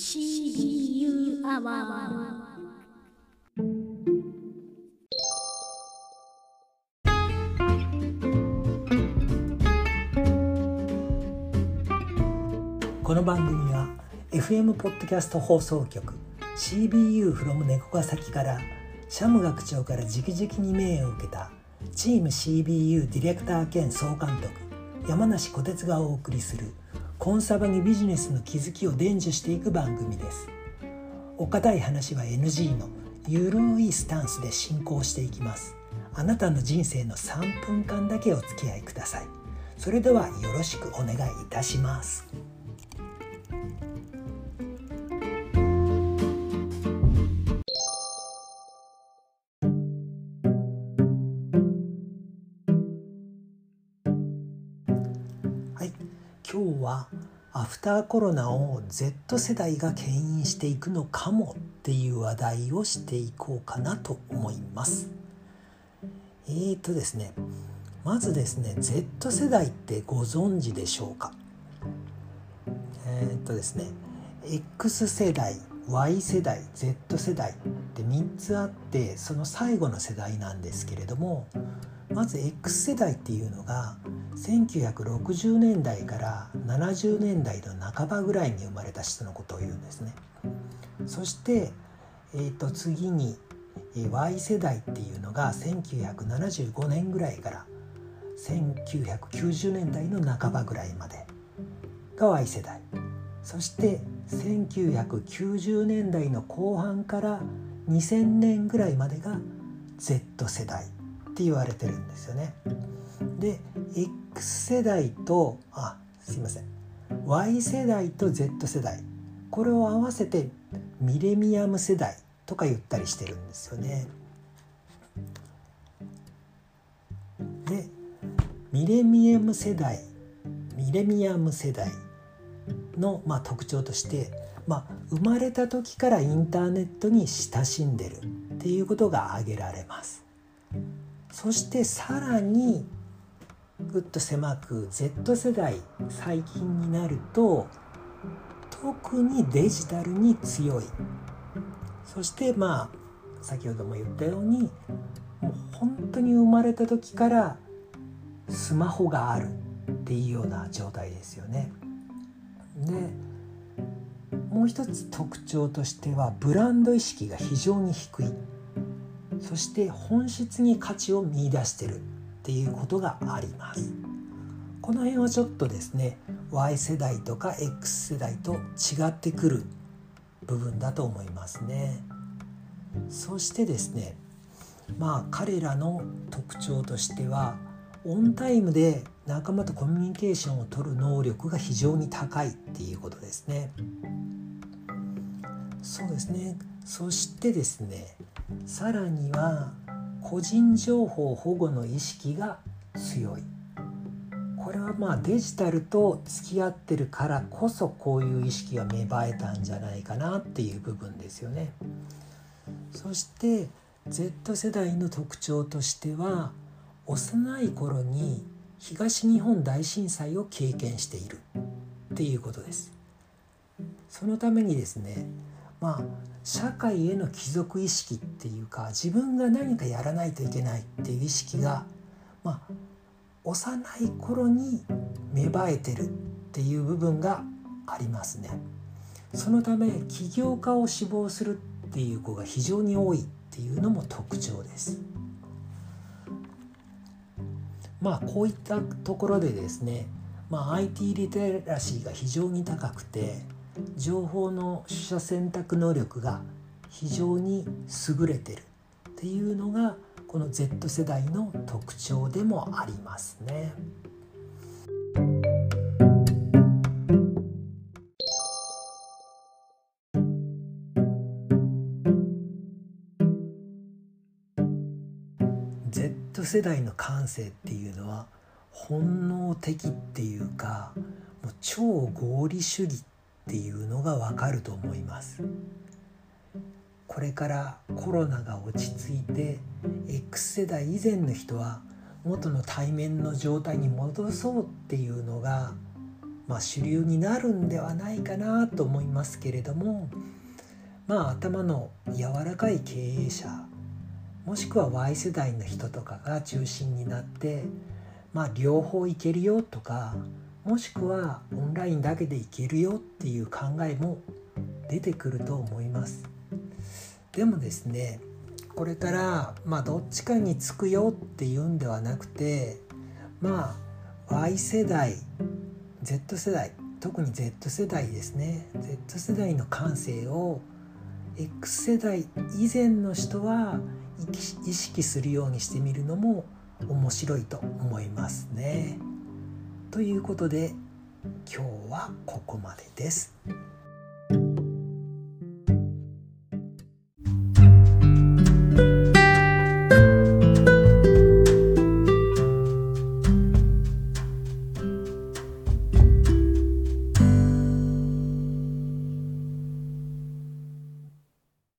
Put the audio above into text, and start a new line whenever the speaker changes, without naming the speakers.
CBU アワー
この番組は FM ポッドキャスト放送局 CBU from 猫ヶ崎からシャム学長から直々に命を受けたチーム CBU ディレクター兼総監督山梨小鉄がお送りするコンサバにビジネスの気づきを伝授していく番組です。お堅い話は NG のゆるいスタンスで進行していきます。あなたの人生の3分間だけお付き合いください。それではよろしくお願いいたします。今日はアフターコロナを Z 世代が牽引していくのかもっていう話題をしていこうかなと思います。えーとですねまずですね Z 世代ってご存知でしょうか？えーとですね X 世代 Y 世代 Z 世代って3つあってその最後の世代なんですけれどもまず X 世代っていうのが1960年代から70年代の半ばぐらいに生まれた人のことを言うんですね。そして、えー、と次に Y 世代っていうのが1975年ぐらいから1990年代の半ばぐらいまでが Y 世代そして1990年代の後半から2000年ぐらいまでが Z 世代って言われてるんですよね。で X 世代とあすいません Y 世代と Z 世代これを合わせてミレニアム世代とか言ったりしてるんですよね。でミレニアム世代ミレニアム世代の、まあ、特徴として、まあ、生まれた時からインターネットに親しんでるっていうことが挙げられます。そしてさらにぐっと狭く Z 世代最近になると特にデジタルに強いそしてまあ先ほども言ったようにもう本当に生まれた時からスマホがあるっていうような状態ですよね。でもう一つ特徴としてはブランド意識が非常に低いそして本質に価値を見出してるっていうことがあります。この辺はちょっとですね Y 世代とか X 世代と違ってくる部分だと思いますね。そしてですねまあ彼らの特徴としてはオンタイムで仲間とコミュニケーションを取る能力が非常に高いっていうことですね。そうですね。そしてですねさらには個人情報保護の意識が強い。これはまあデジタルと付き合ってるからこそこういう意識が芽生えたんじゃないかなっていう部分ですよね。そして Z 世代の特徴としては幼い頃に東日本大震災を経験しているっていうことです。そのためにですねまあ社会への帰属意識っていうか自分が何かやらないといけないっていう意識が、まあ、幼い頃に芽生えてるっていう部分がありますね。そのため起業家を志望するっていう子が非常に多いっていうのも特徴です。まあこういったところでですね、まあ、IT リテラシーが非常に高くて情報の取捨選択能力が非常に優れてるっていうのがこの Z 世代の特徴でもありますね。Z 世代の感性っていうのは本能的っていうかもう超合理主義ってっていうのがわかると思います。これからコロナが落ち着いて X 世代以前の人は元の対面の状態に戻そうっていうのがまあ、主流になるんではないかなと思いますけれどもまあ頭の柔らかい経営者もしくは Y 世代の人とかが中心になってまあ両方いけるよとかもしくはオンラインだけでいけるよっていう考えも出てくると思いますでもですねこれからまあどっちかにつくよっていうんではなくてまあ Y 世代 Z 世代特に Z 世代ですね Z 世代の感性を X 世代以前の人は意識するようにしてみるのも面白いと思いますね。ということで今日はここまでです。